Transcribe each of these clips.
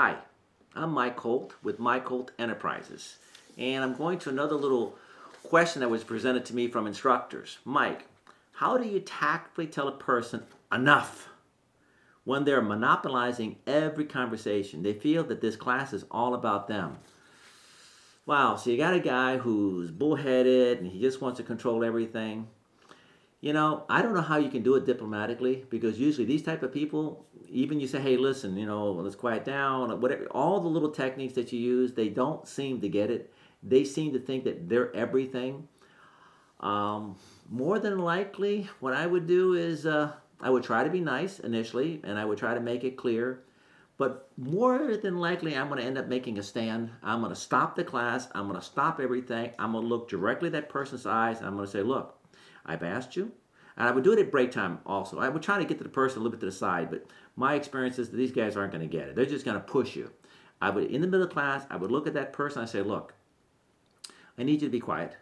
Hi, I'm Mike Holt with Mike Holt Enterprises, and I'm going to another little question that was presented to me from instructors. Mike, how do you tactfully tell a person enough when they're monopolizing every conversation? They feel that this class is all about them. Wow, so you got a guy who's bullheaded and he just wants to control everything. You know, I don't know how you can do it diplomatically because usually these type of people, even you say, "Hey, listen, you know, let's quiet down," whatever, all the little techniques that you use, they don't seem to get it. They seem to think that they're everything. Um, more than likely, what I would do is uh, I would try to be nice initially, and I would try to make it clear. But more than likely, I'm going to end up making a stand. I'm going to stop the class. I'm going to stop everything. I'm going to look directly at that person's eyes. I'm going to say, "Look, I've asked you." And I would do it at break time also. I would try to get to the person a little bit to the side, but my experience is that these guys aren't going to get it. They're just going to push you. I would, in the middle of class, I would look at that person. I say, look, I need you to be quiet.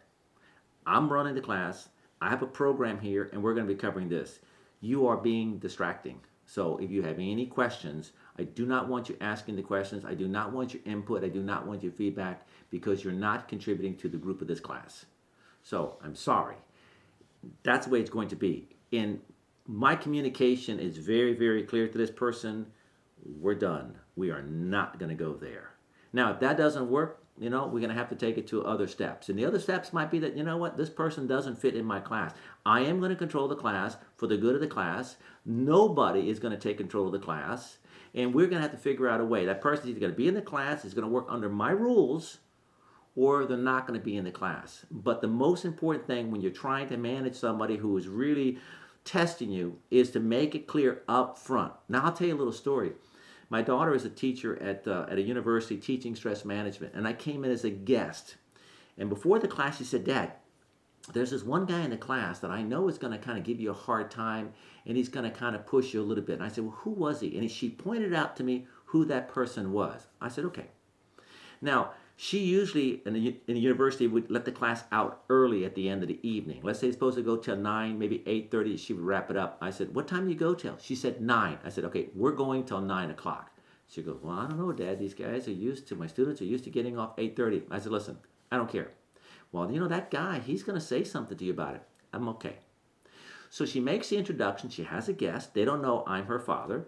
I'm running the class. I have a program here, and we're going to be covering this. You are being distracting. So if you have any questions, I do not want you asking the questions. I do not want your input. I do not want your feedback because you're not contributing to the group of this class. So I'm sorry that's the way it's going to be. And my communication is very, very clear to this person. We're done. We are not going to go there. Now, if that doesn't work, you know, we're going to have to take it to other steps. And the other steps might be that, you know what, this person doesn't fit in my class. I am going to control the class for the good of the class. Nobody is going to take control of the class. And we're going to have to figure out a way. That person is going to be in the class, is going to work under my rules, or they're not going to be in the class. But the most important thing when you're trying to manage somebody who is really testing you is to make it clear up front. Now, I'll tell you a little story. My daughter is a teacher at, uh, at a university teaching stress management, and I came in as a guest. And before the class, she said, Dad, there's this one guy in the class that I know is going to kind of give you a hard time and he's going to kind of push you a little bit. And I said, Well, who was he? And she pointed out to me who that person was. I said, Okay. Now, she usually in the, in university would let the class out early at the end of the evening. Let's say it's supposed to go till nine, maybe eight thirty. She would wrap it up. I said, "What time do you go till?" She said nine. I said, "Okay, we're going till nine o'clock." She goes, "Well, I don't know, Dad. These guys are used to my students are used to getting off eight thirty. I said, "Listen, I don't care. Well, you know that guy. He's going to say something to you about it. I'm okay." So she makes the introduction. She has a guest. They don't know I'm her father,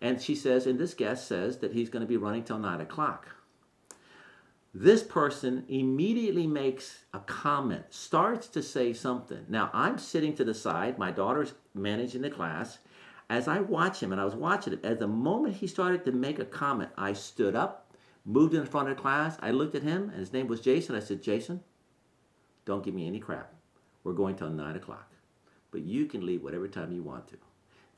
and she says, and this guest says that he's going to be running till nine o'clock this person immediately makes a comment, starts to say something. Now, I'm sitting to the side, my daughter's managing the class. As I watch him, and I was watching it, at the moment he started to make a comment, I stood up, moved in front of the class. I looked at him, and his name was Jason. I said, Jason, don't give me any crap. We're going till 9 o'clock. But you can leave whatever time you want to.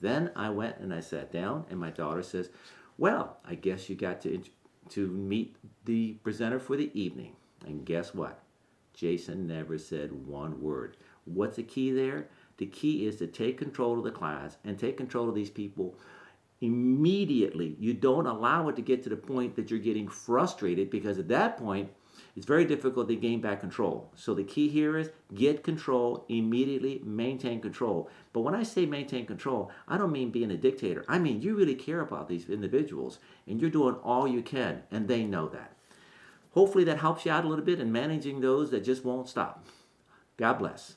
Then I went and I sat down, and my daughter says, Well, I guess you got to to meet the presenter for the evening. And guess what? Jason never said one word. What's the key there? The key is to take control of the class and take control of these people immediately. You don't allow it to get to the point that you're getting frustrated because at that point, it's very difficult to gain back control. So the key here is get control immediately, maintain control. But when I say maintain control, I don't mean being a dictator. I mean you really care about these individuals and you're doing all you can, and they know that. Hopefully that helps you out a little bit in managing those that just won't stop. God bless.